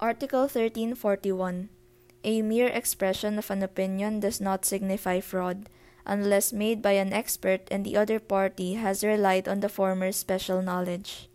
Article 1341. A mere expression of an opinion does not signify fraud, unless made by an expert and the other party has relied on the former's special knowledge.